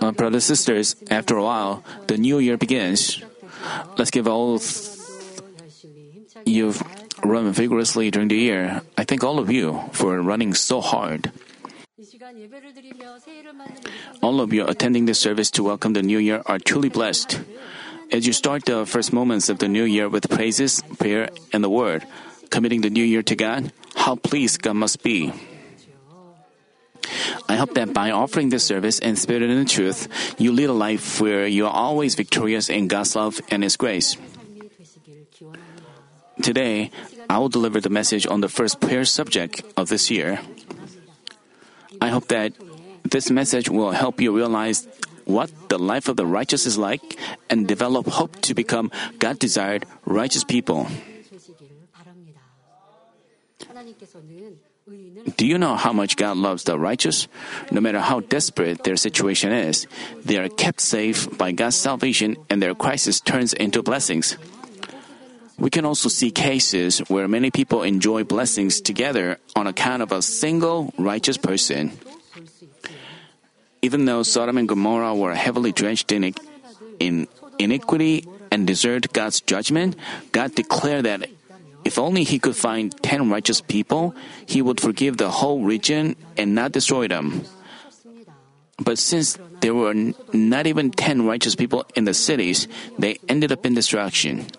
Uh, brothers sisters, after a while, the new year begins. Let's give all you've run vigorously during the year. I thank all of you for running so hard. All of you attending this service to welcome the new year are truly blessed. As you start the first moments of the new year with praises, prayer, and the word, committing the new year to God, how pleased God must be. I hope that by offering this service in spirit and in truth, you lead a life where you are always victorious in God's love and His grace. Today, I will deliver the message on the first prayer subject of this year. I hope that this message will help you realize what the life of the righteous is like and develop hope to become God desired righteous people. Do you know how much God loves the righteous? No matter how desperate their situation is, they are kept safe by God's salvation and their crisis turns into blessings. We can also see cases where many people enjoy blessings together on account of a single righteous person. Even though Sodom and Gomorrah were heavily drenched in, in iniquity and deserved God's judgment, God declared that if only he could find ten righteous people, he would forgive the whole region and not destroy them. But since there were not even ten righteous people in the cities, they ended up in destruction.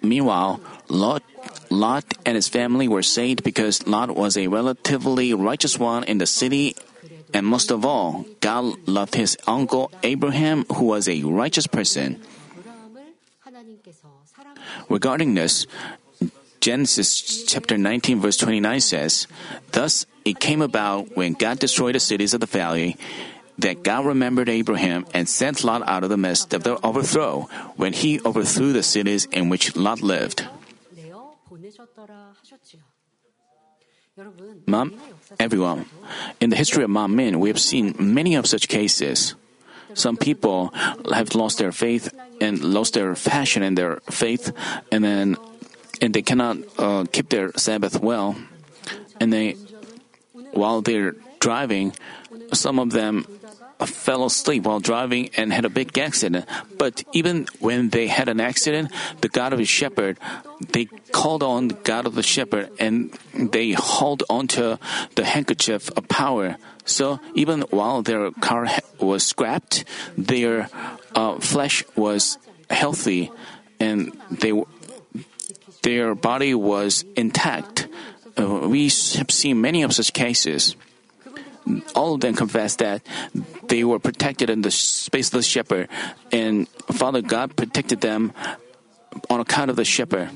Meanwhile, Lot, Lot and his family were saved because Lot was a relatively righteous one in the city, and most of all, God loved his uncle Abraham, who was a righteous person. Regarding this, Genesis chapter 19 verse 29 says, Thus it came about when God destroyed the cities of the valley that God remembered Abraham and sent Lot out of the midst of the overthrow when he overthrew the cities in which Lot lived. Mom, everyone, in the history of Manmin, we have seen many of such cases. Some people have lost their faith and lost their passion and their faith, and then and they cannot uh, keep their Sabbath well, and they while they're driving, some of them fell asleep while driving and had a big accident. But even when they had an accident, the God of the shepherd, they called on the God of the shepherd and they held onto the handkerchief of power. So even while their car was scrapped, their uh, flesh was healthy and they their body was intact. Uh, we have seen many of such cases all of them confessed that they were protected in the spaceless of shepherd, and Father God protected them on account of the shepherd.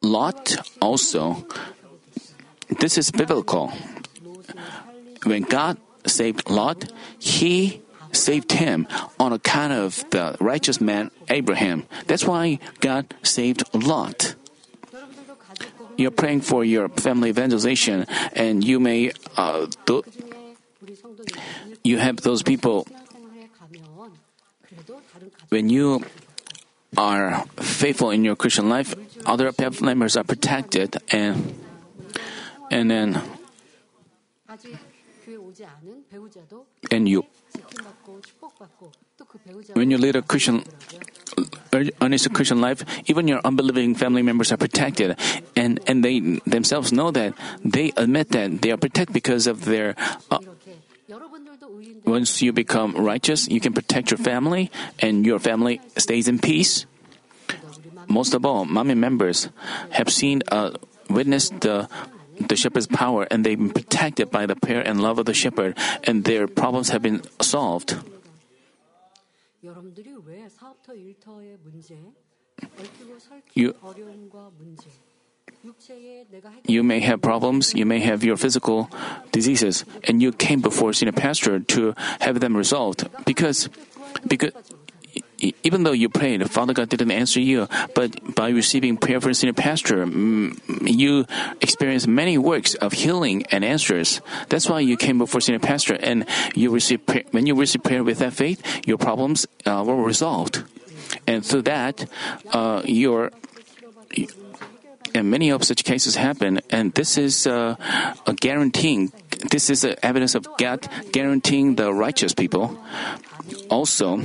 Lot also, this is biblical. When God saved Lot, he saved him on account of the righteous man Abraham. That's why God saved Lot you're praying for your family evangelization, and you may uh, th- you have those people when you are faithful in your Christian life, other family members are protected, and and then and you when you lead a Christian earnest Christian life, even your unbelieving family members are protected, and and they themselves know that they admit that they are protected because of their. Uh, once you become righteous, you can protect your family, and your family stays in peace. Most of all, Manmin members have seen, uh, witnessed the the shepherd's power, and they've been protected by the prayer and love of the shepherd, and their problems have been solved. You, you may have problems, you may have your physical diseases, and you came before senior pastor to have them resolved because, because even though you prayed, Father God didn't answer you, but by receiving prayer from senior pastor, you experienced many works of healing and answers. That's why you came before senior pastor, and you receive prayer, when you receive prayer with that faith, your problems uh, were resolved, and through that, uh, your And many of such cases happen, and this is uh, a guaranteeing. This is evidence of God guaranteeing the righteous people. Also,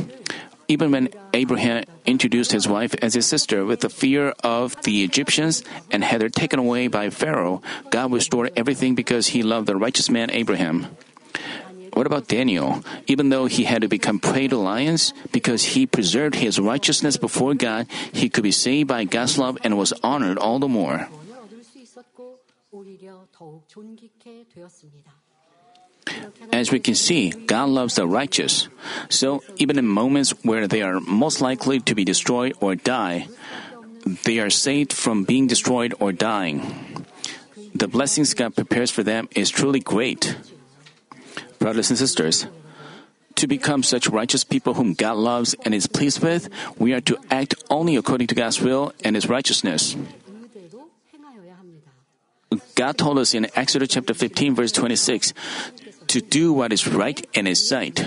even when Abraham introduced his wife as his sister with the fear of the Egyptians and had her taken away by Pharaoh, God restored everything because he loved the righteous man Abraham. What about Daniel? Even though he had to become prey to lions, because he preserved his righteousness before God, he could be saved by God's love and was honored all the more. As we can see, God loves the righteous. So, even in moments where they are most likely to be destroyed or die, they are saved from being destroyed or dying. The blessings God prepares for them is truly great. Brothers and sisters, to become such righteous people whom God loves and is pleased with, we are to act only according to God's will and His righteousness. God told us in Exodus chapter 15, verse 26, to do what is right in His sight.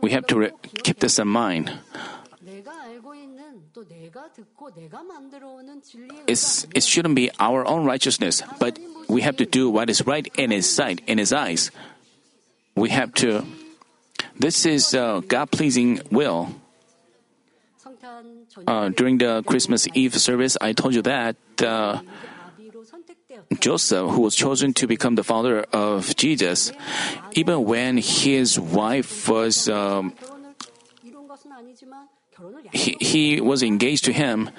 We have to re- keep this in mind. It's, it shouldn't be our own righteousness, but we have to do what is right in His sight, in His eyes. We have to. This is uh, God pleasing will. Uh, during the Christmas Eve service, I told you that uh, Joseph, who was chosen to become the father of Jesus, even when his wife was. Um, he, he was engaged to him,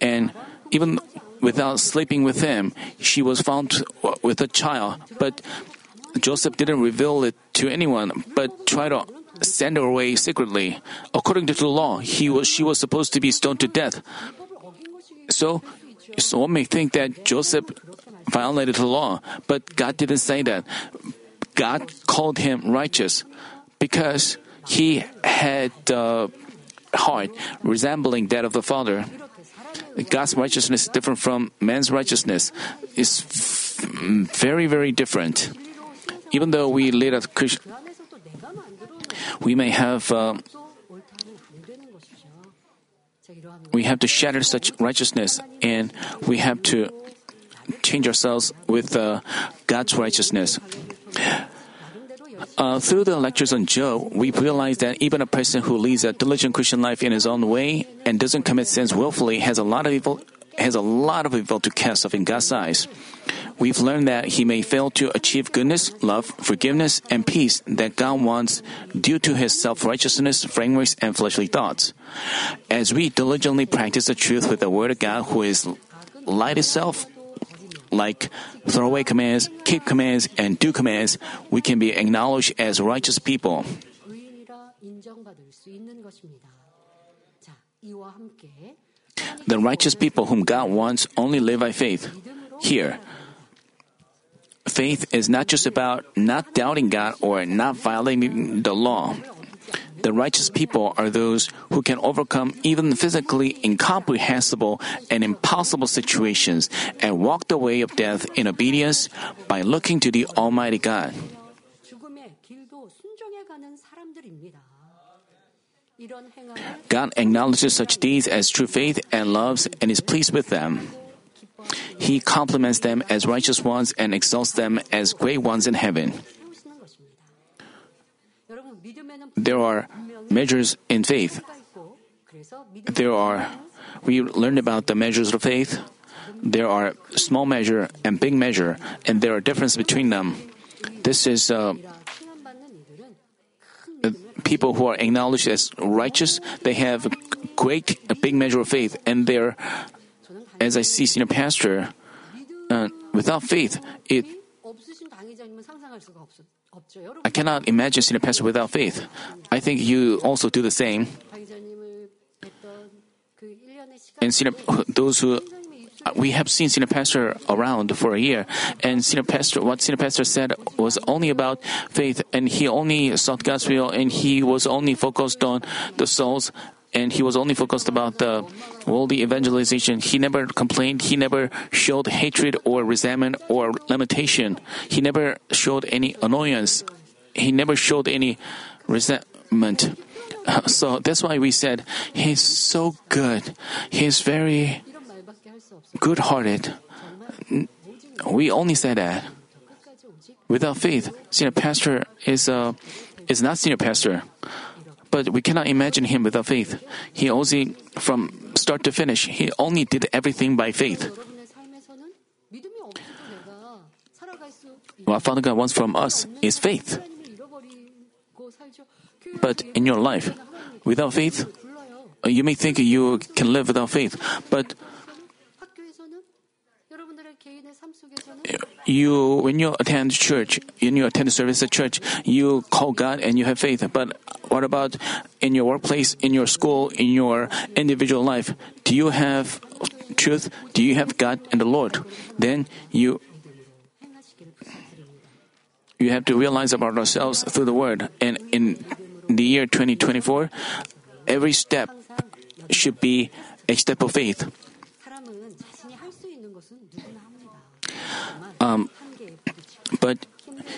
and even without sleeping with him, she was found with a child. But Joseph didn't reveal it to anyone, but tried to send her away secretly. According to the law, he was, she was supposed to be stoned to death. So, so one may think that Joseph violated the law, but God didn't say that. God called him righteous because he had a heart resembling that of the Father. God's righteousness is different from man's righteousness. It's very, very different. Even though we lead a Christian, we may have uh, we have to shatter such righteousness, and we have to change ourselves with uh, God's righteousness. Uh, through the lectures on Job, we realize that even a person who leads a diligent Christian life in his own way and doesn't commit sins willfully has a lot of evil has a lot of evil to cast off in God's eyes. We've learned that he may fail to achieve goodness, love, forgiveness, and peace that God wants due to his self-righteousness, frameworks, and fleshly thoughts. As we diligently practice the truth with the Word of God, who is light itself, like throw away commands, keep commands, and do commands, we can be acknowledged as righteous people. The righteous people whom God wants only live by faith. Here, faith is not just about not doubting God or not violating the law. The righteous people are those who can overcome even physically incomprehensible and impossible situations and walk the way of death in obedience by looking to the Almighty God. God acknowledges such deeds as true faith and loves and is pleased with them. He compliments them as righteous ones and exalts them as great ones in heaven. There are measures in faith. There are, we learned about the measures of faith. There are small measure and big measure, and there are differences between them. This is uh, people who are acknowledged as righteous. They have great, a big measure of faith, and they're, as I see senior pastor, uh, without faith, it I cannot imagine senior pastor without faith. I think you also do the same. And senior, those who uh, we have seen senior pastor around for a year, and senior pastor, what senior pastor said was only about faith, and he only sought God's will, and he was only focused on the souls and he was only focused about the worldly evangelization. He never complained. He never showed hatred or resentment or lamentation. He never showed any annoyance. He never showed any resentment. So that's why we said he's so good. He's very good hearted. We only say that. Without faith, senior pastor is uh, is not senior pastor. But we cannot imagine him without faith. He only, from start to finish, he only did everything by faith. What Father God wants from us is faith. But in your life, without faith, you may think you can live without faith, but you when you attend church, when you attend service at church, you call God and you have faith. But what about in your workplace, in your school, in your individual life? Do you have truth? Do you have God and the Lord? Then you you have to realize about ourselves through the word. And in the year 2024, every step should be a step of faith. Um, but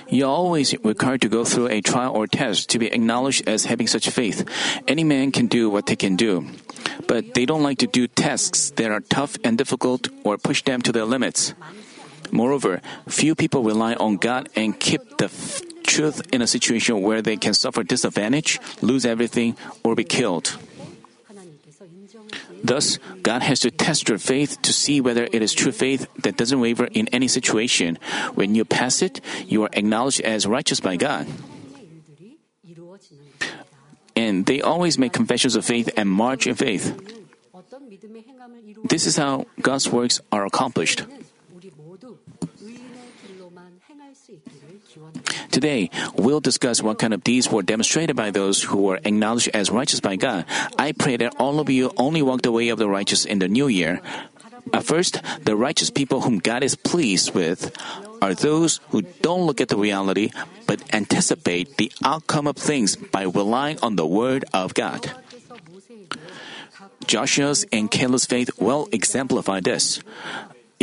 you always required to go through a trial or test to be acknowledged as having such faith. Any man can do what they can do, but they don't like to do tasks that are tough and difficult or push them to their limits. Moreover, few people rely on God and keep the f- truth in a situation where they can suffer disadvantage, lose everything, or be killed. Thus, God has to test your faith to see whether it is true faith that doesn't waver in any situation. When you pass it, you are acknowledged as righteous by God. And they always make confessions of faith and march in faith. This is how God's works are accomplished. Today, we'll discuss what kind of deeds were demonstrated by those who were acknowledged as righteous by God. I pray that all of you only walk the way of the righteous in the new year. Uh, first, the righteous people whom God is pleased with are those who don't look at the reality but anticipate the outcome of things by relying on the Word of God. Joshua's and Caleb's faith well exemplify this.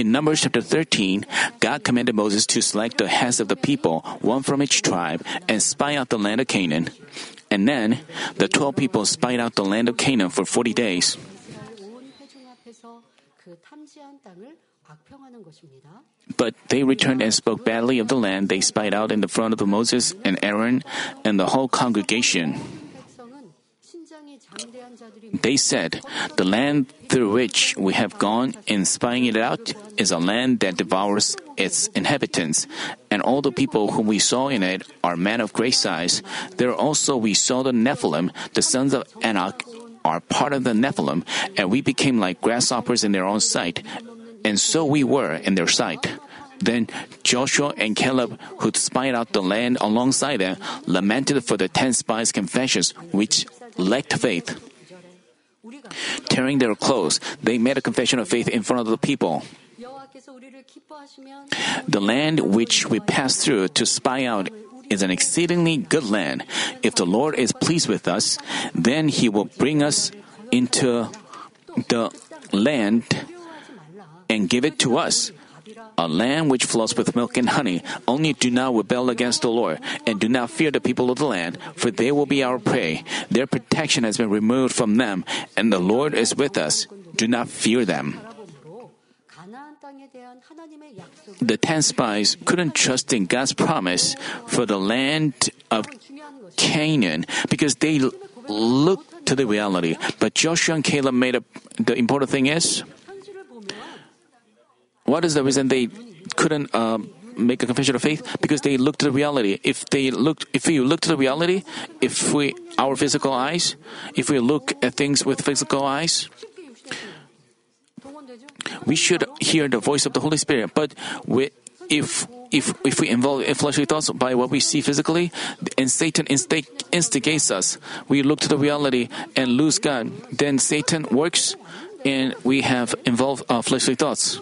In Numbers chapter 13, God commanded Moses to select the heads of the people, one from each tribe, and spy out the land of Canaan. And then, the 12 people spied out the land of Canaan for 40 days. But they returned and spoke badly of the land they spied out in the front of Moses and Aaron and the whole congregation. They said, The land through which we have gone in spying it out is a land that devours its inhabitants, and all the people whom we saw in it are men of great size. There also we saw the Nephilim, the sons of Anak, are part of the Nephilim, and we became like grasshoppers in their own sight, and so we were in their sight. Then Joshua and Caleb, who spied out the land alongside them, lamented for the ten spies' confessions, which lacked faith. Tearing their clothes, they made a confession of faith in front of the people. The land which we pass through to spy out is an exceedingly good land. If the Lord is pleased with us, then he will bring us into the land and give it to us a land which flows with milk and honey. Only do not rebel against the Lord, and do not fear the people of the land, for they will be our prey. Their protection has been removed from them, and the Lord is with us. Do not fear them. The ten spies couldn't trust in God's promise for the land of Canaan because they looked to the reality. But Joshua and Caleb made up The important thing is what is the reason they couldn't uh, make a confession of faith? Because they looked at reality. If they looked, if we looked at reality, if we our physical eyes, if we look at things with physical eyes, we should hear the voice of the Holy Spirit. But we, if if if we involve fleshly thoughts by what we see physically, and Satan instigates us, we look to the reality and lose God. Then Satan works, and we have involved uh, fleshly thoughts.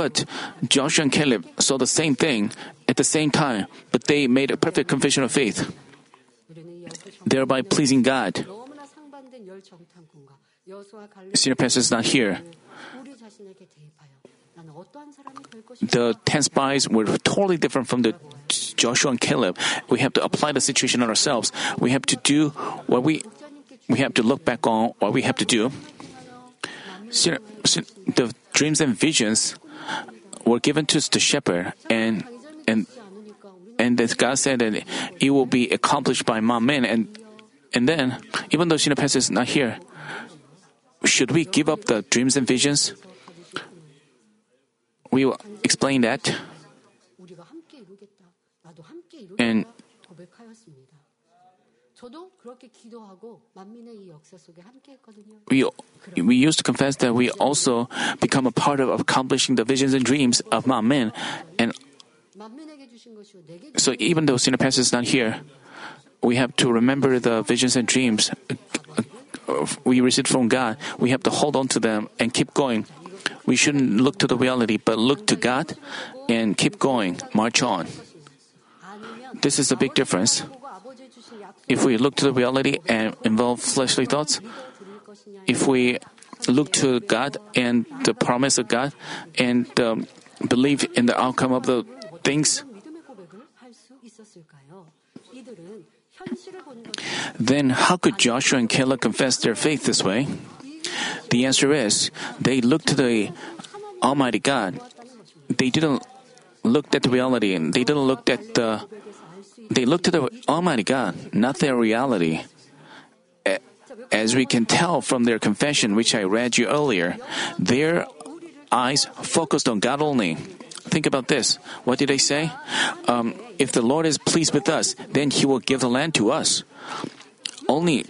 But Joshua and Caleb saw the same thing at the same time, but they made a perfect confession of faith, thereby pleasing God. Senior pastor is not here. The ten spies were totally different from the Joshua and Caleb. We have to apply the situation on ourselves. We have to do what we we have to look back on what we have to do. The dreams and visions were given to the shepherd, and and and that God said that it will be accomplished by Manmin. And and then, even though Shinopes is not here, should we give up the dreams and visions? We will explain that. And we, we used to confess that we also become a part of accomplishing the visions and dreams of Manmin. And so even though senior pastor is not here, we have to remember the visions and dreams we received from God. We have to hold on to them and keep going. We shouldn't look to the reality, but look to God and keep going, march on. This is a big difference if we look to the reality and involve fleshly thoughts, if we look to God and the promise of God and um, believe in the outcome of the things, then how could Joshua and Caleb confess their faith this way? The answer is they looked to the Almighty God. They didn't look at the reality and they didn't look at the they look to the oh Almighty God, not their reality. As we can tell from their confession, which I read you earlier, their eyes focused on God only. Think about this. What did they say? Um, if the Lord is pleased with us, then He will give the land to us. Only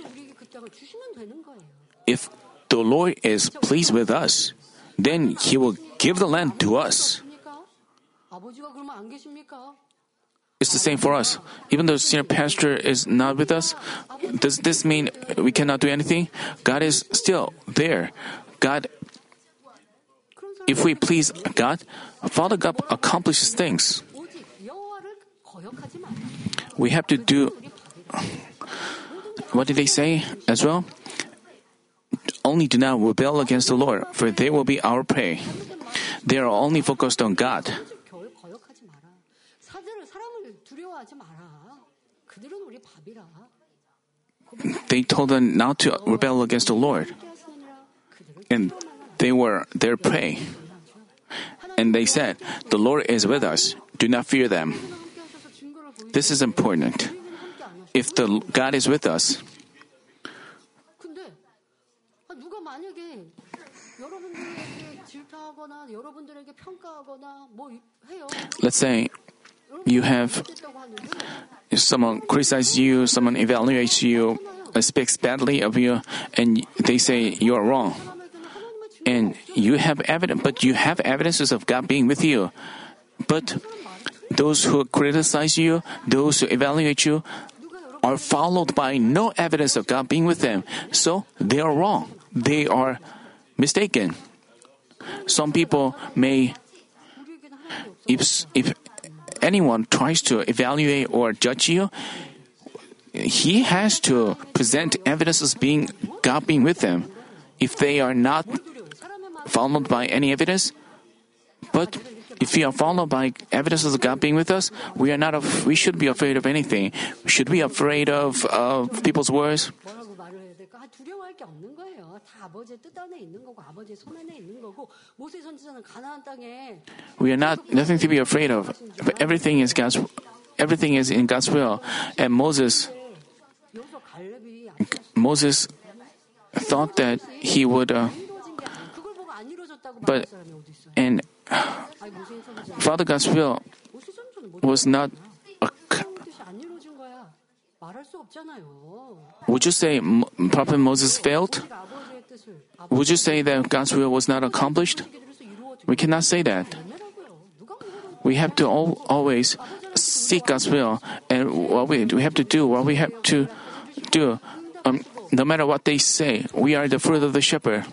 if the Lord is pleased with us, then He will give the land to us. It's the same for us. Even though senior pastor is not with us, does this mean we cannot do anything? God is still there. God, if we please God, Father God accomplishes things. We have to do. What did they say as well? Only do not rebel against the Lord, for they will be our prey. They are only focused on God. they told them not to rebel against the Lord. And they were their prey. And they said, The Lord is with us. Do not fear them. This is important. If the God is with us, Let's say you have someone criticizes you, someone evaluates you, uh, speaks badly of you, and they say you are wrong. And you have evidence, but you have evidences of God being with you. But those who criticize you, those who evaluate you, are followed by no evidence of God being with them. So they are wrong. They are mistaken. Some people may, if, if anyone tries to evaluate or judge you, he has to present evidences being God being with them. If they are not followed by any evidence, but if we are followed by evidences of God being with us, we are not. Af- we should be afraid of anything. Should we be afraid of of people's words? 아, 두려워할 게 없는 거예요. 다 아버지의 뜻 안에 있는 거고 아버지의 손 안에 있는 거고 모세 선지자는 가나안 땅에 We are not nothing to be afraid of. But everything is God's. Everything is in God's will. And Moses, 여기서 갈렙이 안 Moses thought that he would. Uh, 이루어진 게 아니에요. 그걸 보고 안 이루어졌다고 But- 말할 사람이 어디 있어요? and 아니 모세 선지자 Father God's will 모세 선지자는 못 was not. would you say Prophet Moses failed? Would you say that God's will was not accomplished? We cannot say that. We have to always seek God's will, and what we we have to do, what we have to do, um, no matter what they say. We are the fruit of the shepherd.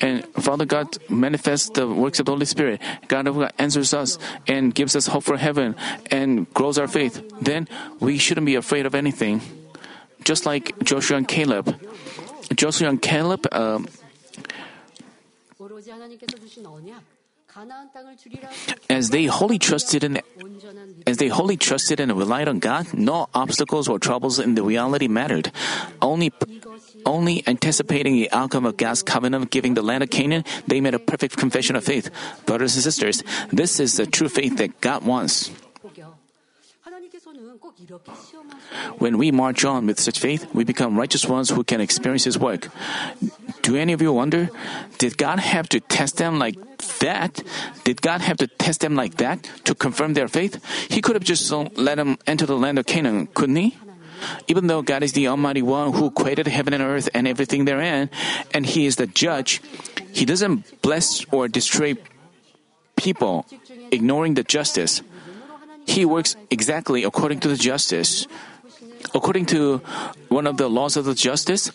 And Father God manifests the works of the Holy Spirit. God answers us and gives us hope for heaven and grows our faith. Then we shouldn't be afraid of anything. Just like Joshua and Caleb. Joshua and Caleb. Um, as they wholly trusted in, as they wholly trusted and relied on God, no obstacles or troubles in the reality mattered. Only only anticipating the outcome of God's covenant of giving the land of Canaan, they made a perfect confession of faith. Brothers and sisters, this is the true faith that God wants. When we march on with such faith, we become righteous ones who can experience His work. Do any of you wonder, did God have to test them like that? Did God have to test them like that to confirm their faith? He could have just let them enter the land of Canaan, couldn't He? Even though God is the Almighty One who created heaven and earth and everything therein, and He is the judge, He doesn't bless or destroy people, ignoring the justice. He works exactly according to the justice. According to one of the laws of the justice,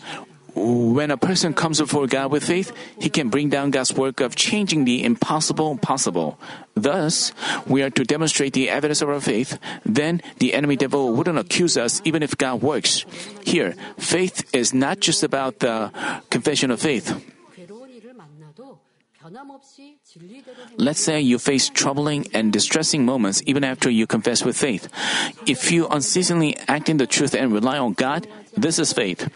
when a person comes before God with faith, he can bring down God's work of changing the impossible possible. Thus, we are to demonstrate the evidence of our faith. Then the enemy devil wouldn't accuse us even if God works. Here, faith is not just about the confession of faith. Let's say you face troubling and distressing moments even after you confess with faith. If you unceasingly act in the truth and rely on God, this is faith.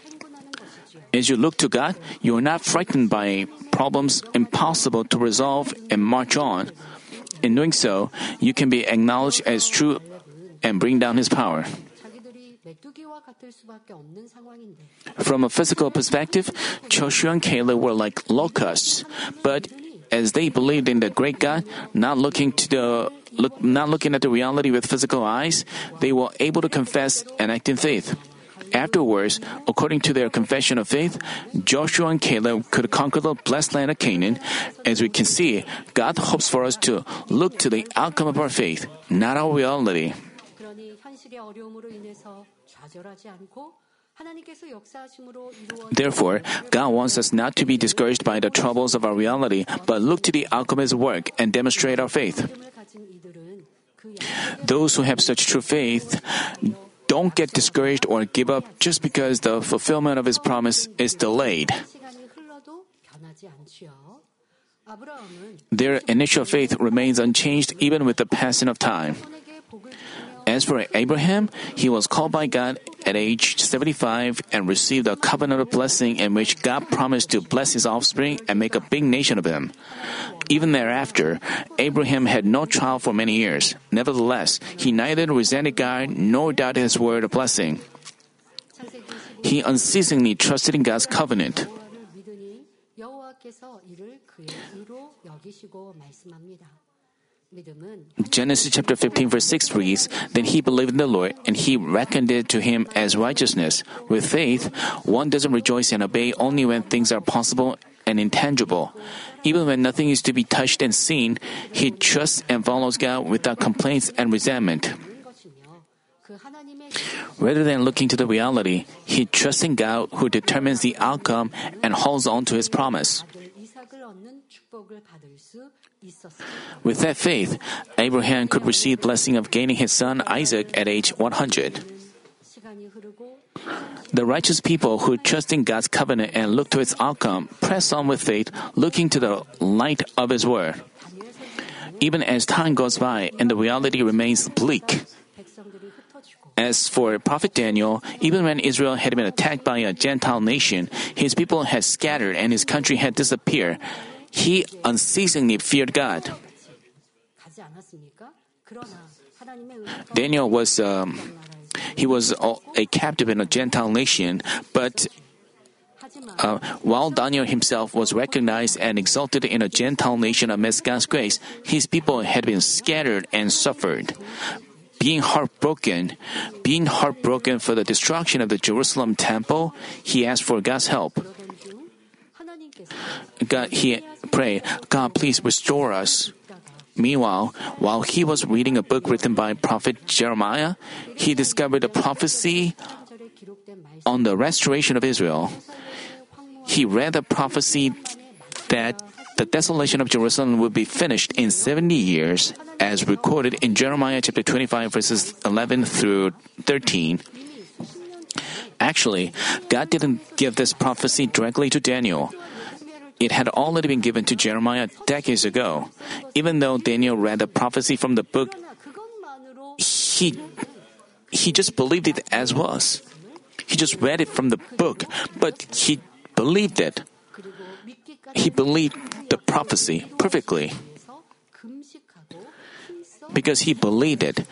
As you look to God, you are not frightened by problems impossible to resolve and march on. In doing so, you can be acknowledged as true and bring down his power. From a physical perspective, Joshua and Caleb were like locusts, but as they believed in the great God, not looking to the look, not looking at the reality with physical eyes, they were able to confess and act in faith. Afterwards, according to their confession of faith, Joshua and Caleb could conquer the blessed land of Canaan. As we can see, God hopes for us to look to the outcome of our faith, not our reality. Therefore, God wants us not to be discouraged by the troubles of our reality, but look to the outcome of His work and demonstrate our faith. Those who have such true faith don't get discouraged or give up just because the fulfillment of his promise is delayed. Their initial faith remains unchanged even with the passing of time. As for Abraham, he was called by God at age 75 and received a covenant blessing in which God promised to bless his offspring and make a big nation of him. Even thereafter, Abraham had no child for many years. Nevertheless, he neither resented God nor doubted his word of blessing. He unceasingly trusted in God's covenant. Genesis chapter 15 verse 6 reads, Then he believed in the Lord, and he reckoned it to him as righteousness. With faith, one doesn't rejoice and obey only when things are possible and intangible. Even when nothing is to be touched and seen, he trusts and follows God without complaints and resentment. Rather than looking to the reality, he trusts in God who determines the outcome and holds on to his promise. With that faith, Abraham could receive blessing of gaining his son Isaac at age 100. The righteous people who trust in God's covenant and look to its outcome press on with faith, looking to the light of His word. Even as time goes by and the reality remains bleak. As for Prophet Daniel, even when Israel had been attacked by a Gentile nation, his people had scattered and his country had disappeared he unceasingly feared God. Daniel was um, he was a captive in a Gentile nation, but uh, while Daniel himself was recognized and exalted in a Gentile nation amidst God's grace, his people had been scattered and suffered. Being heartbroken, being heartbroken for the destruction of the Jerusalem temple, he asked for God's help. God, he prayed, God, please restore us. Meanwhile, while he was reading a book written by prophet Jeremiah, he discovered a prophecy on the restoration of Israel. He read the prophecy that the desolation of Jerusalem would be finished in 70 years, as recorded in Jeremiah chapter 25, verses 11 through 13. Actually, God didn't give this prophecy directly to Daniel it had already been given to Jeremiah decades ago. Even though Daniel read the prophecy from the book, he, he just believed it as was. He just read it from the book, but he believed it. He believed the prophecy perfectly. Because he believed it,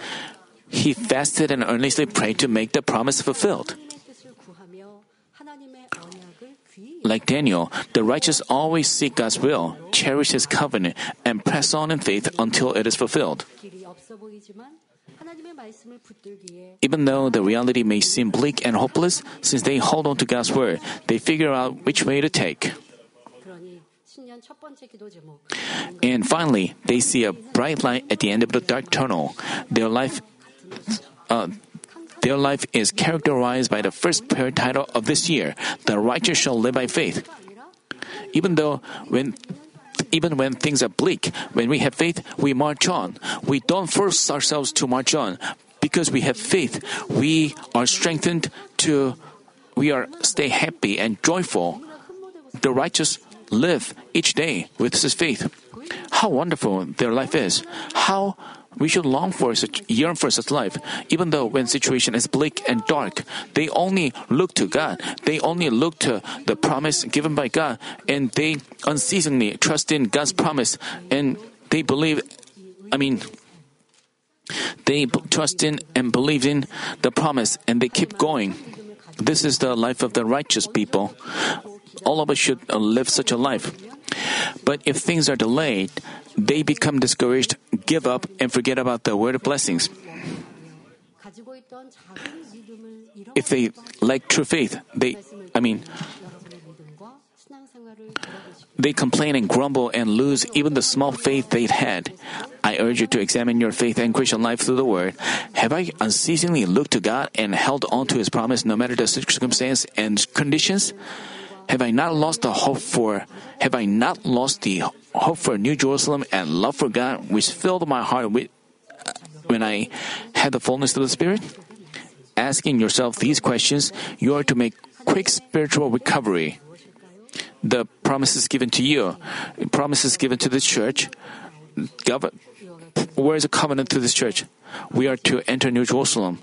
he fasted and earnestly prayed to make the promise fulfilled. Like Daniel, the righteous always seek God's will, cherish His covenant, and press on in faith until it is fulfilled. Even though the reality may seem bleak and hopeless, since they hold on to God's word, they figure out which way to take. And finally, they see a bright light at the end of the dark tunnel. Their life, uh, their life is characterized by the first prayer title of this year, The Righteous Shall Live by Faith. Even though when even when things are bleak, when we have faith, we march on. We don't force ourselves to march on. Because we have faith, we are strengthened to we are stay happy and joyful. The righteous live each day with this faith. How wonderful their life is. How we should long for such yearn for such life. Even though when situation is bleak and dark, they only look to God. They only look to the promise given by God and they unceasingly trust in God's promise and they believe I mean they trust in and believe in the promise and they keep going. This is the life of the righteous people. All of us should uh, live such a life. But if things are delayed, they become discouraged, give up, and forget about the word of blessings. If they lack true faith, they, I mean, they complain and grumble and lose even the small faith they've had. I urge you to examine your faith and Christian life through the Word. Have I unceasingly looked to God and held on to His promise no matter the circumstance and conditions? Have I not lost the hope for, have I not lost the hope for New Jerusalem and love for God which filled my heart with, when I had the fullness of the Spirit? Asking yourself these questions, you are to make quick spiritual recovery the promises given to you, promises given to the church. Where is the covenant to this church? We are to enter New Jerusalem.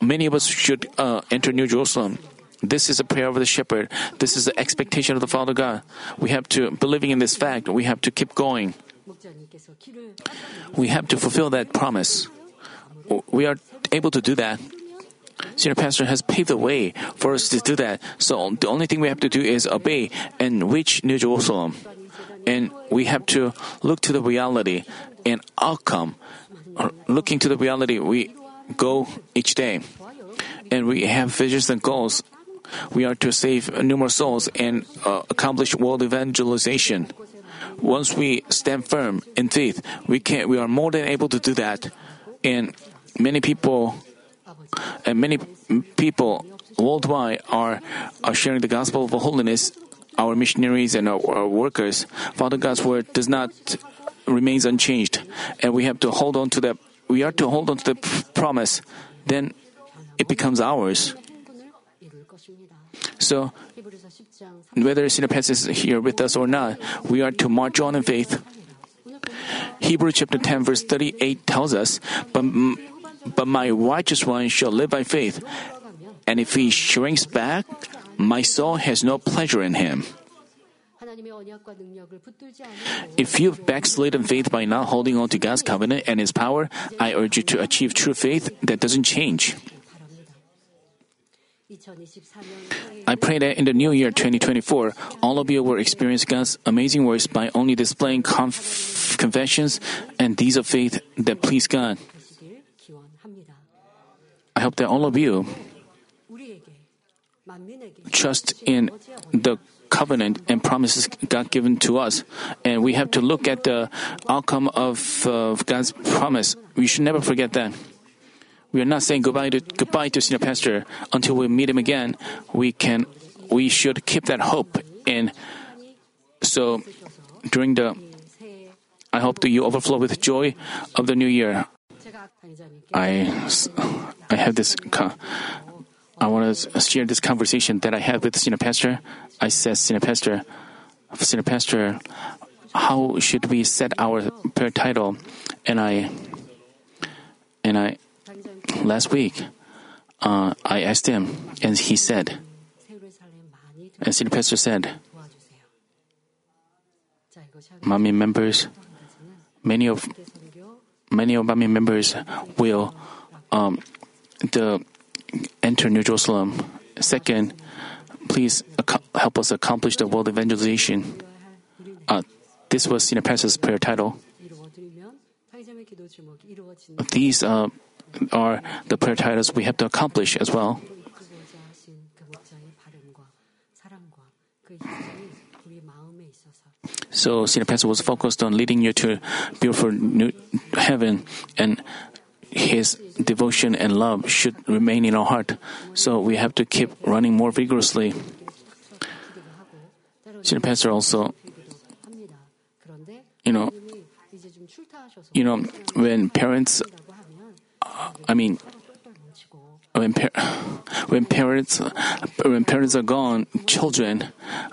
Many of us should uh, enter New Jerusalem. This is a prayer of the shepherd. This is the expectation of the Father God. We have to, believing in this fact, we have to keep going. We have to fulfill that promise. We are able to do that. Senior pastor has paved the way for us to do that. So the only thing we have to do is obey and reach New Jerusalem. And we have to look to the reality and outcome. Uh, looking to the reality, we go each day. And we have visions and goals we are to save numerous souls and uh, accomplish world evangelization. Once we stand firm in faith, we can we are more than able to do that. And many people and many people worldwide are, are sharing the gospel of holiness. Our missionaries and our, our workers, Father God's word does not remains unchanged, and we have to hold on to that. We are to hold on to the promise. Then it becomes ours. So, whether Sinapas is here with us or not, we are to march on in faith. Hebrew chapter 10, verse 38 tells us, but, but my righteous one shall live by faith, and if he shrinks back, my soul has no pleasure in him. If you've backslid in faith by not holding on to God's covenant and His power, I urge you to achieve true faith that doesn't change. I pray that in the new year 2024, all of you will experience God's amazing works by only displaying conf- confessions and deeds of faith that please God. I hope that all of you trust in the covenant and promises God given to us. And we have to look at the outcome of uh, God's promise. We should never forget that. We are not saying goodbye to goodbye to senior pastor until we meet him again. We can, we should keep that hope. And so, during the, I hope that you overflow with joy of the new year. I, I have this. I want to share this conversation that I had with senior pastor. I said, senior pastor, senior pastor, how should we set our prayer title? And I, and I last week, uh, I asked him, and he said, and City Pastor said, Manmin members, many of many of Manmin members will um, the enter New Jerusalem. Second, please ac- help us accomplish the world evangelization. Uh, this was Senior Pastor's prayer title. These uh, are the prayer titles we have to accomplish as well. So, Senior Pastor was focused on leading you to beautiful new heaven, and his devotion and love should remain in our heart. So, we have to keep running more vigorously. Senior Pastor also, you know, you know, when parents I mean, when, par- when parents when parents are gone, children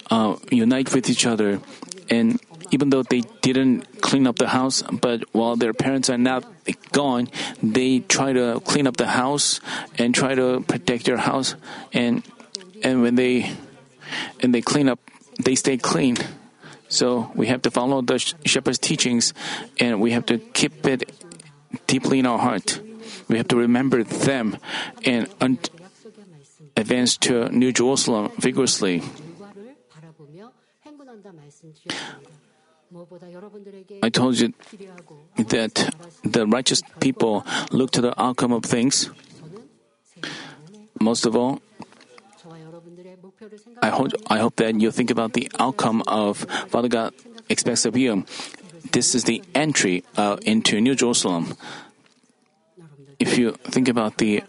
uh, unite with each other, and even though they didn't clean up the house, but while their parents are not gone, they try to clean up the house and try to protect their house, and and when they and they clean up, they stay clean. So we have to follow the shepherd's teachings, and we have to keep it deeply in our heart we have to remember them and advance to New Jerusalem vigorously. I told you that the righteous people look to the outcome of things. Most of all, I hope, I hope that you think about the outcome of Father God expects of you. This is the entry uh, into New Jerusalem if you think about the,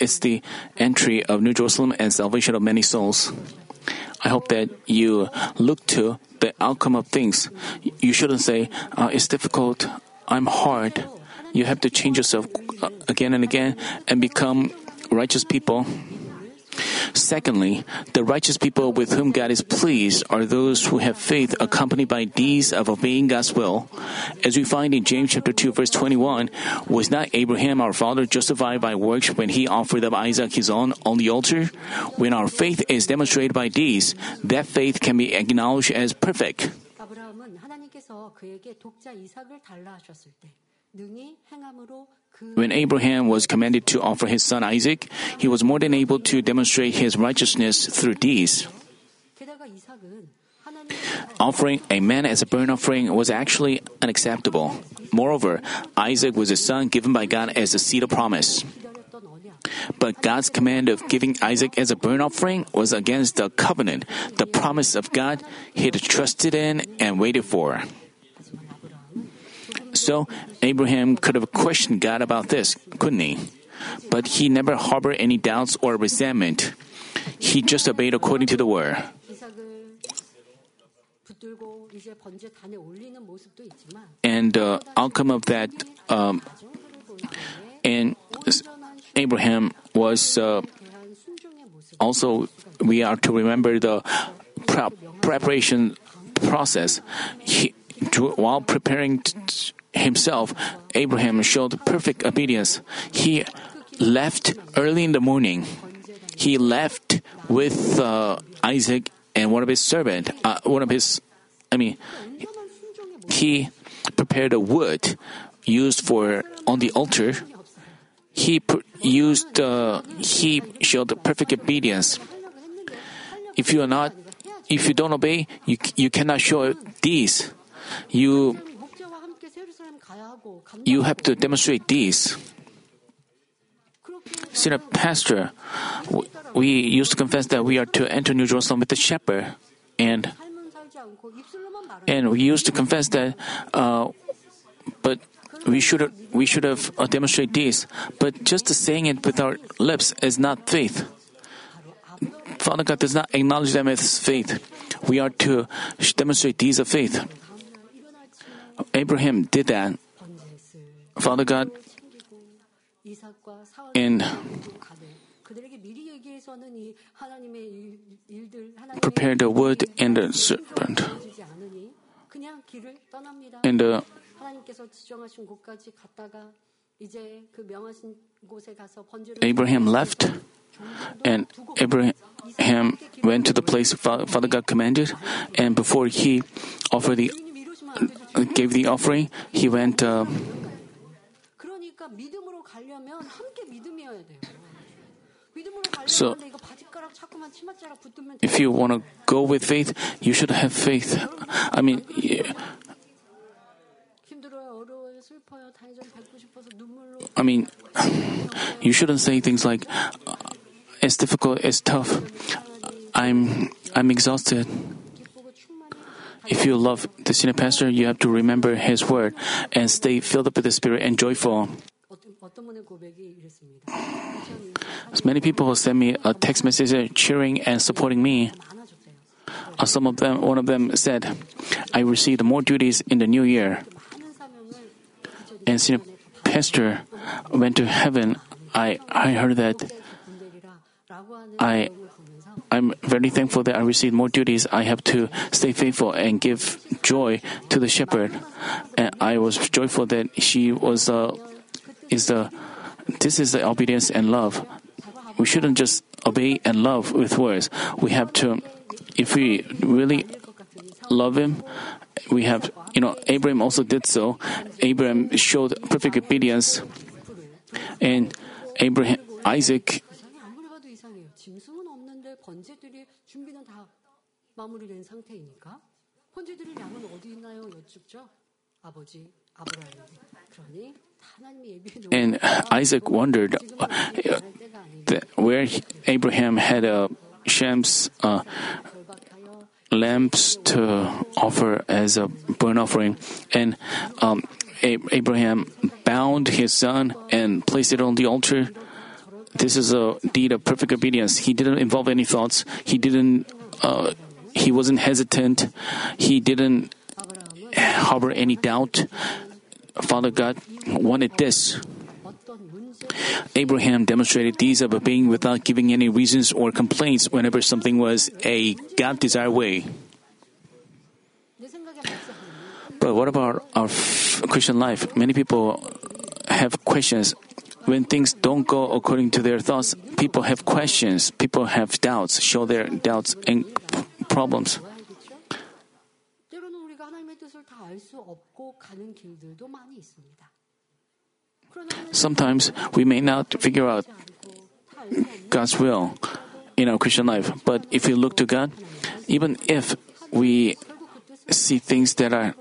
it's the entry of New Jerusalem and salvation of many souls. I hope that you look to the outcome of things. You shouldn't say, uh, it's difficult, I'm hard. You have to change yourself uh, again and again and become righteous people. Secondly, the righteous people with whom God is pleased are those who have faith accompanied by deeds of obeying God's will. As we find in James chapter 2 verse 21, was not Abraham our father justified by works when he offered up Isaac his own on the altar? When our faith is demonstrated by deeds, that faith can be acknowledged as perfect. 아브라함은 하나님께서 그에게 독자 이삭을 달라 하셨을 때 능히 행함으로 그 when Abraham was commanded to offer his son Isaac, he was more than able to demonstrate his righteousness through deeds. Offering a man as a burnt offering was actually unacceptable. Moreover, Isaac was a son given by God as a seed of promise. But God's command of giving Isaac as a burnt offering was against the covenant, the promise of God he had trusted in and waited for so, Abraham could have questioned God about this, couldn't he? But he never harbored any doubts or resentment. He just obeyed according to the word. And the uh, outcome of that, um, and Abraham was uh, also, we are to remember the preparation process. He, to, while preparing t- himself, Abraham showed perfect obedience. He left early in the morning. He left with uh, Isaac and one of his servant, uh, one of his, I mean, he prepared a wood used for on the altar. He pr- used uh, he showed perfect obedience. If you are not, if you don't obey, you you cannot show these. You you have to demonstrate these. See, pastor, we used to confess that we are to enter New Jerusalem with the shepherd, and and we used to confess that, uh, but we should we should have uh, demonstrated this. But just saying it with our lips is not faith. Father God does not acknowledge them as faith. We are to demonstrate these of faith. Abraham did that. Father God, in prepare the wood and the serpent. And the Abraham left, and Abraham went to the place Father God commanded, and before he offered the gave the offering, he went. Uh, 믿음으로 가려면 함께 믿음이어야 돼요. 믿음으로 가려면 So- 근데 이거 바지가락 자꾸만 치맛자락 붙으면 if you want to go with faith, you should have faith. I mean, y- 힘들어요, 어려워요, 슬퍼요, 단점 밟고 싶어서 눈물로 I mean, you shouldn't say things like, uh, "It's difficult, it's tough, I'm I'm exhausted." 기쁘고 충만히 If you love the senior pastor, you have to remember his word and stay filled up with the Spirit and joyful. As many people sent me a text message cheering and supporting me. Uh, some of them, one of them said, "I received more duties in the new year." And since Pastor went to heaven, I I heard that I I'm very thankful that I received more duties. I have to stay faithful and give joy to the shepherd. And I was joyful that she was a is the this is the obedience and love. We shouldn't just obey and love with words. We have to if we really love him, we have you know Abraham also did so. Abraham showed perfect obedience and Abraham Isaac and Isaac wondered uh, where Abraham had a Shem's uh, uh lamps to offer as a burnt offering, and um, Abraham bound his son and placed it on the altar. This is a deed of perfect obedience. He didn't involve any thoughts. He didn't. Uh, he wasn't hesitant. He didn't harbor any doubt. Father God wanted this. Abraham demonstrated these of obeying without giving any reasons or complaints whenever something was a God desired way. But what about our Christian life? Many people have questions. When things don't go according to their thoughts, people have questions, people have doubts, show their doubts and problems. 수 없고 가는 길들도 많이 있습니다. 그러나 하나님의 Sometimes we may not figure out 뜻을 알고 다 알 수 없는 God's will in our Christian life. But if we look to God, even if we 결국 그 뜻을 see things that are,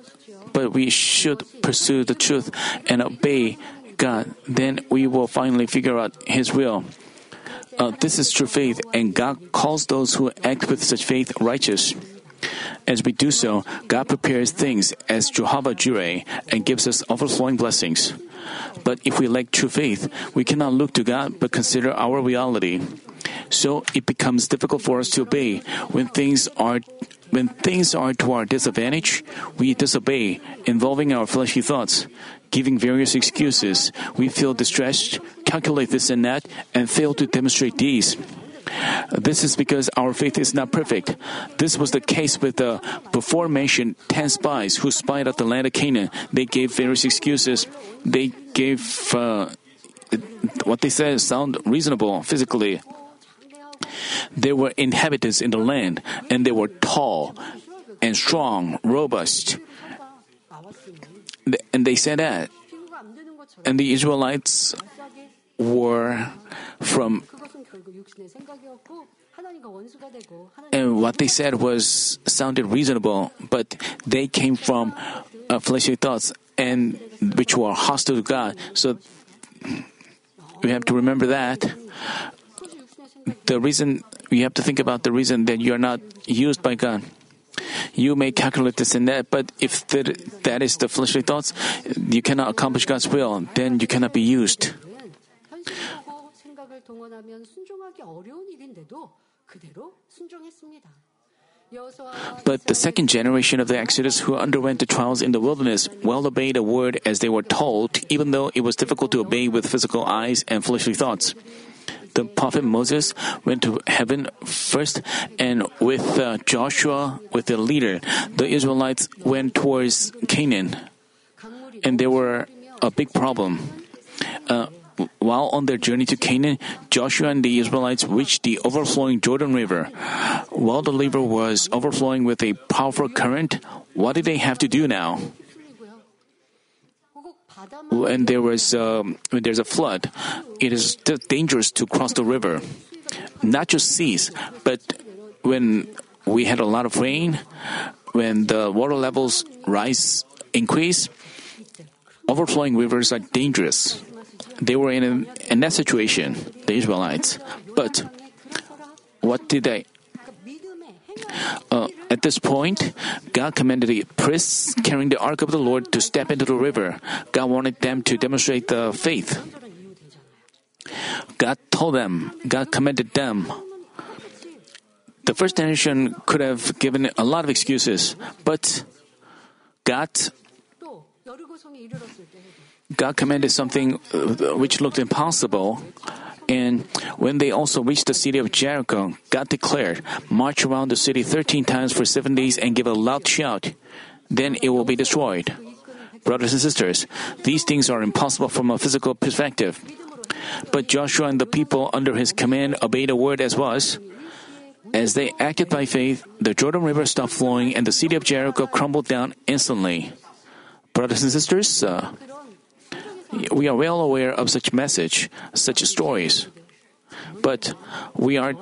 but we should pursue the truth and obey God, then we will finally figure out His will. Uh, this is true faith, and God calls those who act with such faith righteous. As we do so, God prepares things as Jehovah Jireh and gives us overflowing blessings. But if we lack true faith, we cannot look to God but consider our reality. So it becomes difficult for us to obey when things are when things are to our disadvantage, we disobey, involving our fleshly thoughts, giving various excuses. We feel distressed, calculate this and that, and fail to demonstrate these. This is because our faith is not perfect. This was the case with the before mentioned 10 spies who spied out the land of Canaan. They gave various excuses. They gave uh, what they said sound reasonable physically. They were inhabitants in the land and they were tall and strong, robust. And they said that. And the Israelites were from and what they said was sounded reasonable, but they came from uh, fleshly thoughts and which were hostile to God. So we have to remember that. The reason we have to think about the reason that you are not used by God. You may calculate this and that, but if that, that is the fleshly thoughts, you cannot accomplish God's will, then you cannot be used. 현실하고 생각을 동원하면 순종하기 어려운 일인데도 그대로 순종했습니다. 여호수아와 But the second generation of the Exodus who underwent the trials in the wilderness well obeyed the word as they were told, even though it was difficult to obey with physical eyes and fleshly thoughts. The prophet Moses went to heaven first, and with uh, Joshua, with the leader, the Israelites went towards Canaan, 강물이 and there were a big problem. uh, while on their journey to Canaan, Joshua and the Israelites reached the overflowing Jordan River. While the river was overflowing with a powerful current, what did they have to do now? When there was a, when there's a flood, it is dangerous to cross the river. Not just seas, but when we had a lot of rain, when the water levels rise increase, overflowing rivers are dangerous they were in, in that situation, the Israelites. But what did they? Uh, at this point, God commanded the priests carrying the ark of the Lord to step into the river. God wanted them to demonstrate the faith. God told them, God commanded them. The first nation could have given a lot of excuses, but God God commanded something uh, which looked impossible. And when they also reached the city of Jericho, God declared, March around the city 13 times for seven days and give a loud shout. Then it will be destroyed. Brothers and sisters, these things are impossible from a physical perspective. But Joshua and the people under his command obeyed the word as was. As they acted by faith, the Jordan River stopped flowing and the city of Jericho crumbled down instantly. Brothers and sisters, uh, we are well aware of such message, such stories. But we are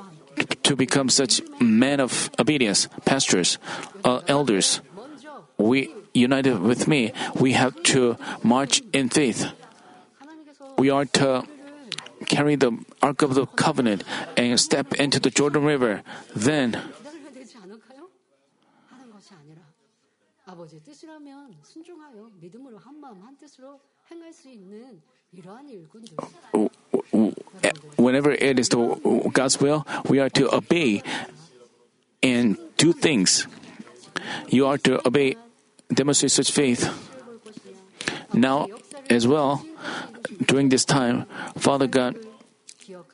to become such men of obedience, pastors, uh, elders. We united with me. We have to march in faith. We are to carry the Ark of the Covenant and step into the Jordan River. Then, whenever it is the, God's will, we are to obey and do things. You are to obey, demonstrate such faith. Now, as well, during this time, Father God,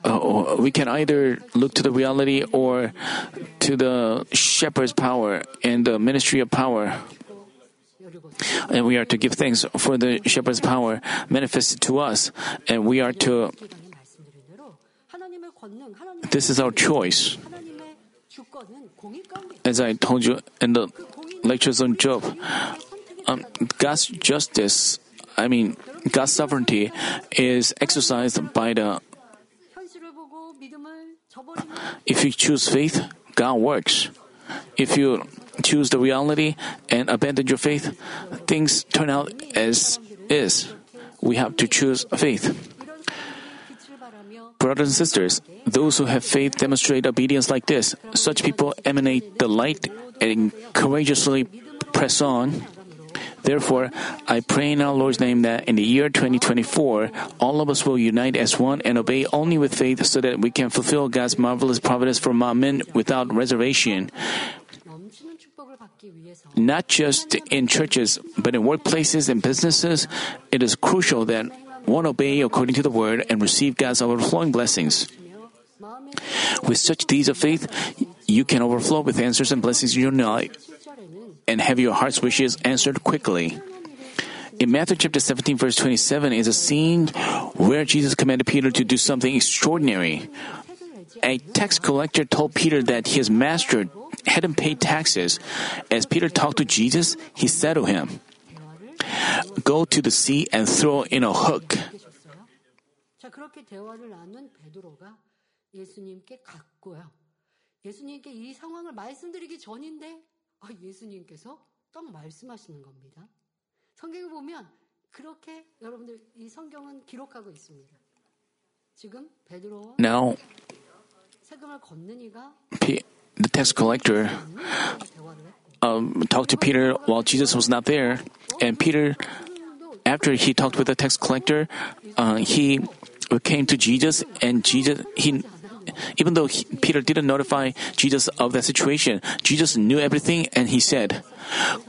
uh, we can either look to the reality or to the shepherd's power and the ministry of power. And we are to give thanks for the shepherd's power manifested to us. And we are to. This is our choice. As I told you in the lectures on Job, um, God's justice, I mean, God's sovereignty is exercised by the. If you choose faith, God works. If you choose the reality and abandon your faith, things turn out as is. We have to choose faith. Brothers and sisters, those who have faith demonstrate obedience like this. Such people emanate the light and courageously press on. Therefore, I pray in our Lord's name that in the year 2024, all of us will unite as one and obey only with faith so that we can fulfill God's marvelous providence for Manmin without reservation. Not just in churches, but in workplaces and businesses, it is crucial that one obey according to the word and receive God's overflowing blessings. With such deeds of faith, you can overflow with answers and blessings in your life and have your heart's wishes answered quickly. In Matthew chapter 17, verse 27 is a scene where Jesus commanded Peter to do something extraordinary. A tax collector told Peter that his master hadn't paid taxes. As Peter talked to Jesus, he said to him, 대화를 Go to the sea and throw in a hook. 줬어요. 자 그렇게 대화를 나눈 베드로가 예수님께 갔고요. 예수님께 이 상황을 말씀드리기 전인데 아, 예수님께서 딱 말씀하시는 겁니다. 성경을 보면 그렇게 여러분들 이 성경은 기록하고 있습니다. 지금 베드로와 Now, 세금을 걷는 이가 P- the tax collector um, talked to Peter while Jesus was not there, and Peter, after he talked with the tax collector, uh, he came to Jesus, and Jesus he. Even though he, Peter didn't notify Jesus of that situation, Jesus knew everything and he said,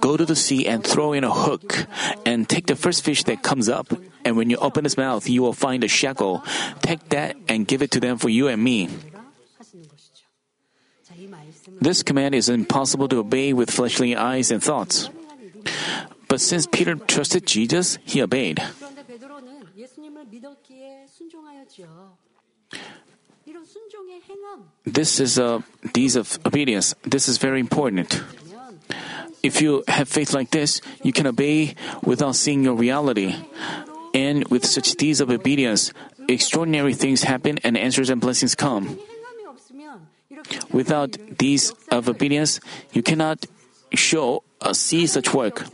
Go to the sea and throw in a hook and take the first fish that comes up. And when you open his mouth, you will find a shekel. Take that and give it to them for you and me. This command is impossible to obey with fleshly eyes and thoughts. But since Peter trusted Jesus, he obeyed. This is a deed of obedience. This is very important. If you have faith like this, you can obey without seeing your reality. And with such deeds of obedience, extraordinary things happen and answers and blessings come. Without these uh, of obedience, you cannot show or see such work.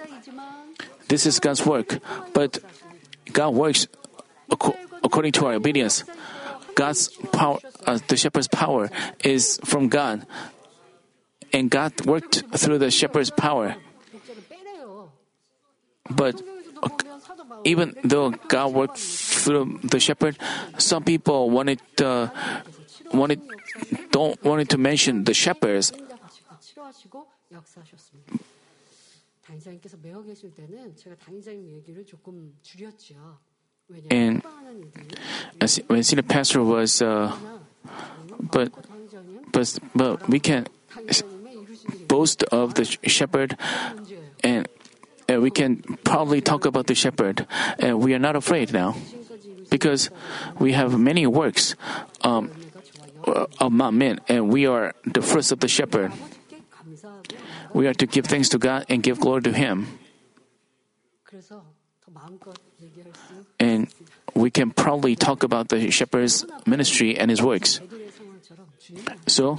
This is God's work, but God works according to our obedience. God's power, uh, the shepherd's power, is from God, and God worked through the shepherd's power. But even though God worked through the shepherd, some people wanted uh, wanted, don't wanted to mention the shepherds. And when senior pastor was, uh, but, but, but we can boast of the shepherd and we can probably talk about the shepherd. We are not afraid now because we have many works. Um, uh, among men, and we are the first of the shepherd. We are to give thanks to God and give glory to Him. And we can proudly talk about the shepherd's ministry and his works. So,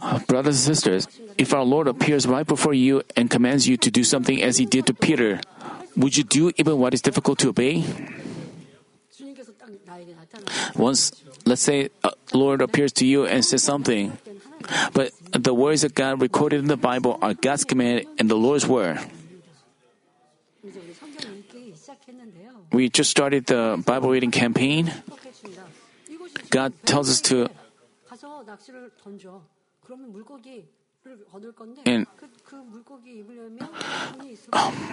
uh, brothers and sisters, if our Lord appears right before you and commands you to do something as he did to Peter, would you do even what is difficult to obey? Once Let's say uh, Lord appears to you and says something. But the words of God recorded in the Bible are God's command and the Lord's word. We just started the Bible reading campaign. God tells us to and um,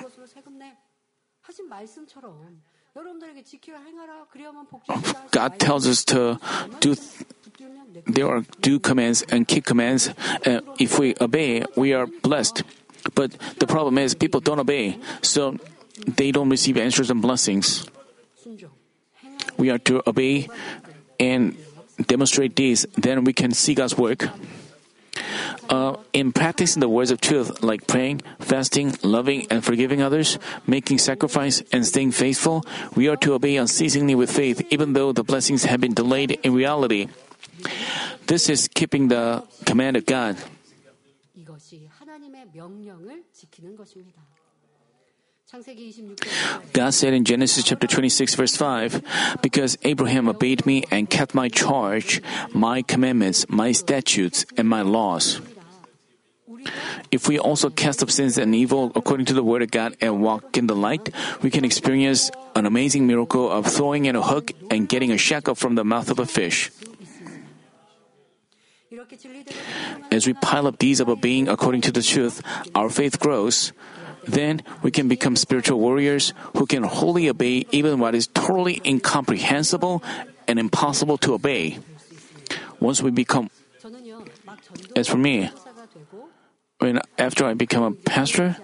Oh, God tells us to do. there are do commands and keep commands. and if we obey, we are blessed. But the problem is people don't obey, so they don't receive answers and blessings. We are to obey and demonstrate this, then we can see God's work uh, in practicing the words of truth, like praying, fasting, loving, and forgiving others, making sacrifice, and staying faithful, we are to obey unceasingly with faith, even though the blessings have been delayed in reality. This is keeping the command of God. God said in Genesis chapter 26, verse 5, Because Abraham obeyed me and kept my charge, my commandments, my statutes, and my laws. If we also cast up sins and evil according to the Word of God and walk in the light, we can experience an amazing miracle of throwing in a hook and getting a shekel from the mouth of a fish. As we pile up deeds of a being according to the truth, our faith grows. Then we can become spiritual warriors who can wholly obey even what is totally incomprehensible and impossible to obey. Once we become, as for me, when after I become a pastor,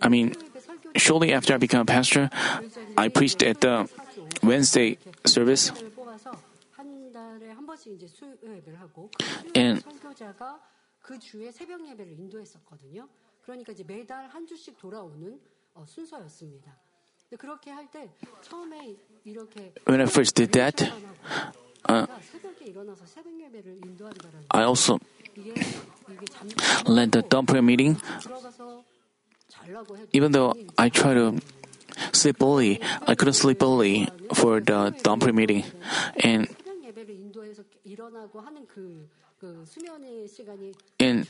I mean, shortly after I become a pastor, I preached at the Wednesday service. And when I first did that, I, I also led the dawn prayer meeting. Even though I try to sleep early, I couldn't sleep early for the dawn prayer meeting. And and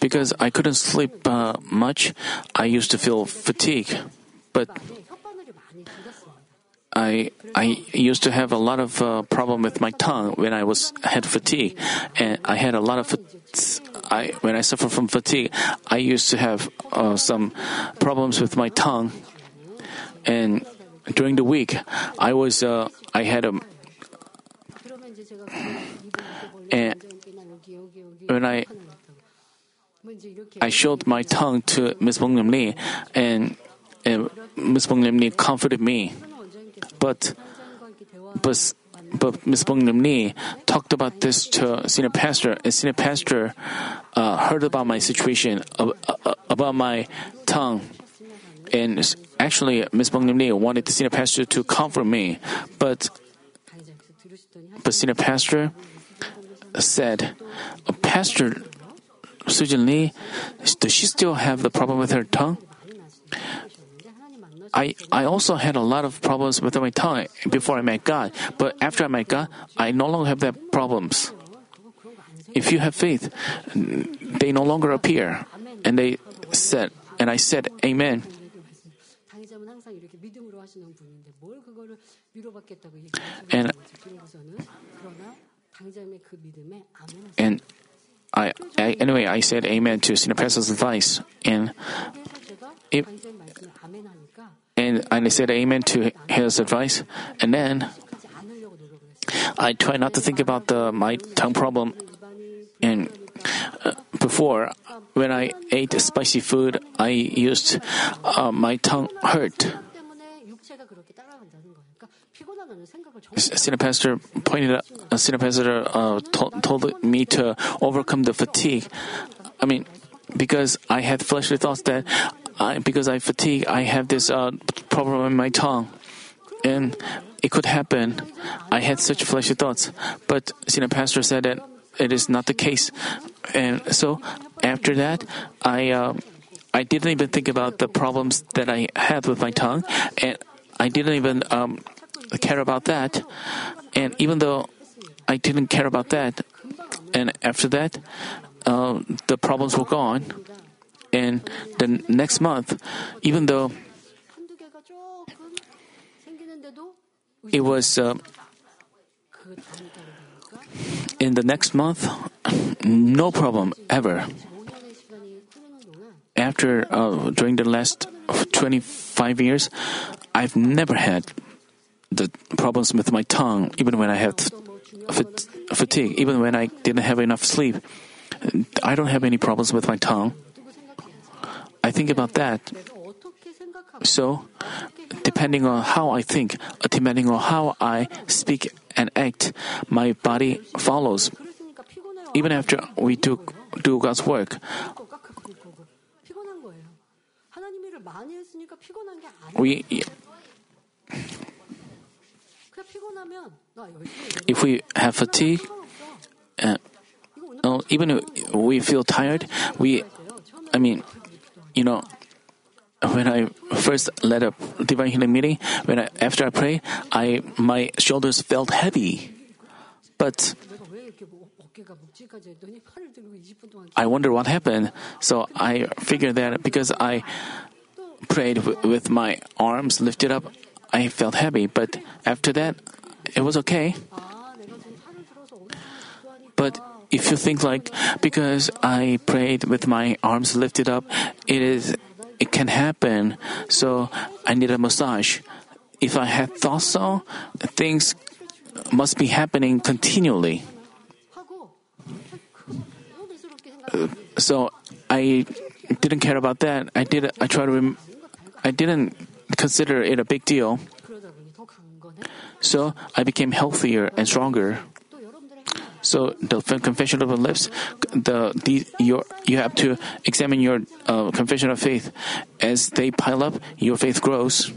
because I couldn't sleep uh, much, I used to feel fatigue. But I I used to have a lot of uh, problem with my tongue when I was had fatigue, and I had a lot of I when I suffer from fatigue, I used to have uh, some problems with my tongue, and during the week, I was uh, I had a and when I I showed my tongue to Miss Bong Lim Lee, and, and Miss Bong Lim Lee comforted me. But, but, but Ms. Bong Nim Lee talked about this to senior pastor, and senior pastor uh, heard about my situation, uh, uh, about my tongue. And actually, Ms. Bong Nim Lee wanted the senior pastor to comfort me, but, but senior pastor said, Pastor Soojin Lee, does she still have the problem with her tongue? I, I also had a lot of problems with my tongue before I met God, but after I met God, I no longer have that problems. If you have faith, they no longer appear. And they said, and I said, Amen. And, and I, I, anyway, I said amen to Senior Pastor's advice. And if, and, I said amen to his advice. And then I try not to think about the, my tongue problem. And uh, before, when I ate spicy food, I used uh, my tongue hurt. Senior pastor pointed out, uh, senior pastor uh, told, told me to overcome the fatigue. I mean, because I had fleshly thoughts that I, because I fatigue, I have this uh, problem in my tongue, and it could happen. I had such fleshly thoughts, but senior pastor said that it is not the case, and so after that, I. Uh, I didn't even think about the problems that I had with my tongue, and I didn't even um, care about that. And even though I didn't care about that, and after that, uh, the problems were gone in the next month, even though it was uh, in the next month, no problem ever. After uh, during the last 25 years, I've never had the problems with my tongue, even when I had fatigue, even when I didn't have enough sleep. I don't have any problems with my tongue. I think about that. So, depending on how I think, depending on how I speak and act, my body follows. Even after we do, do God's work, we if we have fatigue, uh, even if we feel tired, we, I mean, you know, when I first led a divine healing meeting, when I, after I prayed, I my shoulders felt heavy, but I wonder what happened. So I figured that because I prayed w- with my arms lifted up, I felt heavy. But after that, it was okay if you think like because I prayed with my arms lifted up, it is it can happen. So I need a massage. If I had thought so, things must be happening continually. So I didn't care about that. I did. I try to. Rem, I didn't consider it a big deal. So I became healthier and stronger. So the confession of the lips, the, the your you have to examine your uh, confession of faith. As they pile up, your faith grows.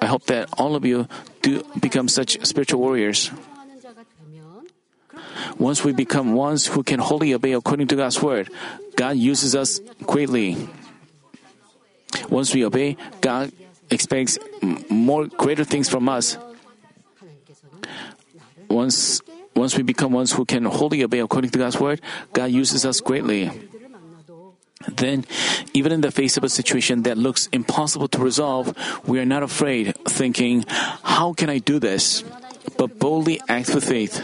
I hope that all of you do become such spiritual warriors. Once we become ones who can wholly obey according to God's word, God uses us greatly. Once we obey, God expects more greater things from us. Once once we become ones who can wholly obey according to God's word, God uses us greatly. Then, even in the face of a situation that looks impossible to resolve, we are not afraid, thinking, How can I do this? But boldly act with faith.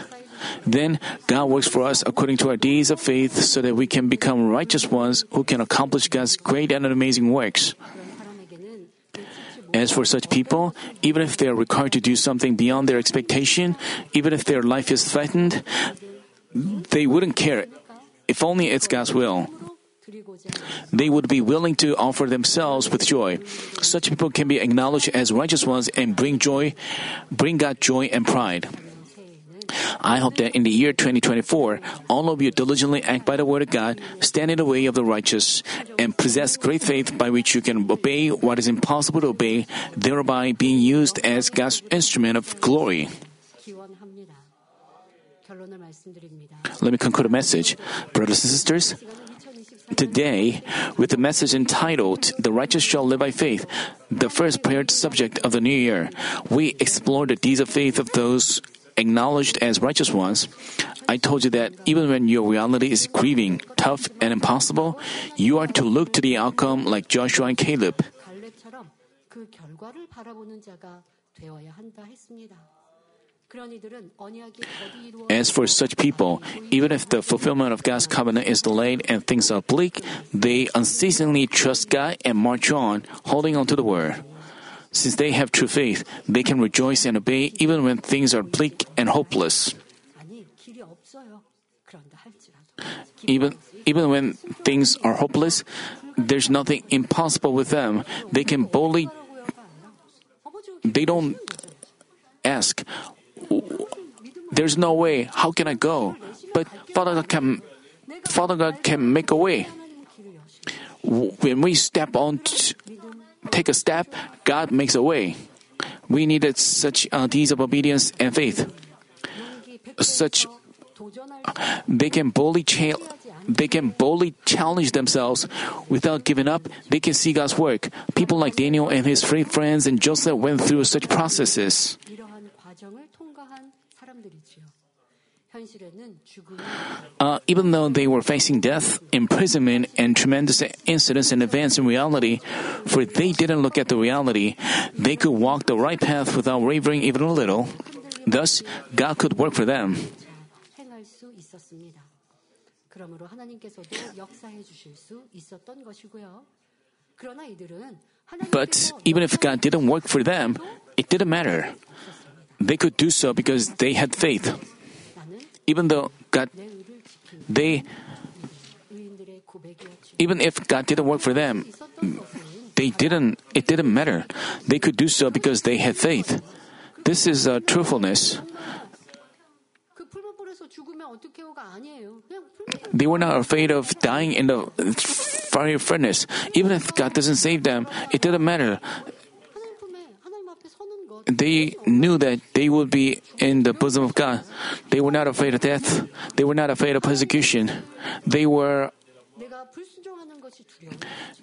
Then God works for us according to our deeds of faith so that we can become righteous ones who can accomplish God's great and amazing works. As for such people, even if they are required to do something beyond their expectation, even if their life is threatened, they wouldn't care if only it's God's will. They would be willing to offer themselves with joy. Such people can be acknowledged as righteous ones and bring joy, bring God joy and pride. I hope that in the year 2024, all of you diligently act by the Word of God, stand in the way of the righteous, and possess great faith by which you can obey what is impossible to obey, thereby being used as God's instrument of glory. Let me conclude the message. Brothers and sisters, Today, with the message entitled The Righteous Shall Live by Faith, the first prayer subject of the new year, we explore the deeds of faith of those acknowledged as righteous ones. I told you that even when your reality is grieving, tough, and impossible, you are to look to the outcome like Joshua and Caleb. As for such people, even if the fulfillment of God's covenant is delayed and things are bleak, they unceasingly trust God and march on, holding on to the word. Since they have true faith, they can rejoice and obey even when things are bleak and hopeless. Even, even when things are hopeless, there's nothing impossible with them. They can boldly, they don't ask, There's no way, how can I go? But Father God can, Father God can make a way. When we step on, take a step, God makes a way. We needed such uh, deeds of obedience and faith. Such they can boldly cha- they can boldly challenge themselves without giving up. They can see God's work. People like Daniel and his three friends and Joseph went through such processes. Uh, even though they were facing death, imprisonment, and tremendous incidents and events in reality, for they didn't look at the reality, they could walk the right path without wavering even a little. Thus, God could work for them. 행할 수 있었습니다. 그러므로 하나님께서도 역사해 주실 수 있었던 것이고요. 그러나 이들은 But 하나님께서 even if God didn't work for them, it didn't matter. They could do so because they had faith. even though God, they, even if God didn't work for them, they didn't, it didn't matter. They could do so because they had faith. This is uh, truthfulness. They were not afraid of dying in the fiery furnace. Even if God doesn't save them, it didn't matter they knew that they would be in the bosom of God. They were not afraid of death. They were not afraid of persecution. They were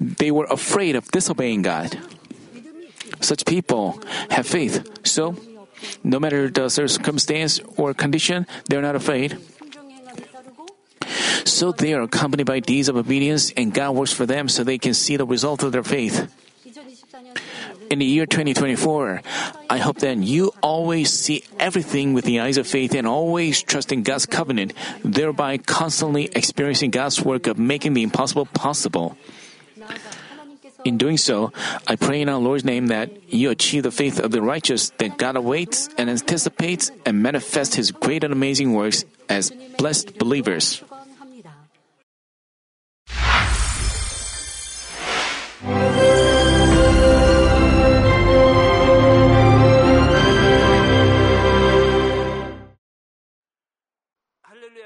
they were afraid of disobeying God. Such people have faith. So, no matter the circumstance or condition, they are not afraid. So they are accompanied by deeds of obedience, and God works for them so they can see the result of their faith in the year 2024. I hope that you always see everything with the eyes of faith and always trust in God's covenant, thereby constantly experiencing God's work of making the impossible possible. In doing so, I pray in our Lord's name that you achieve the faith of the righteous that God awaits and anticipates and manifest His great and amazing works as blessed believers.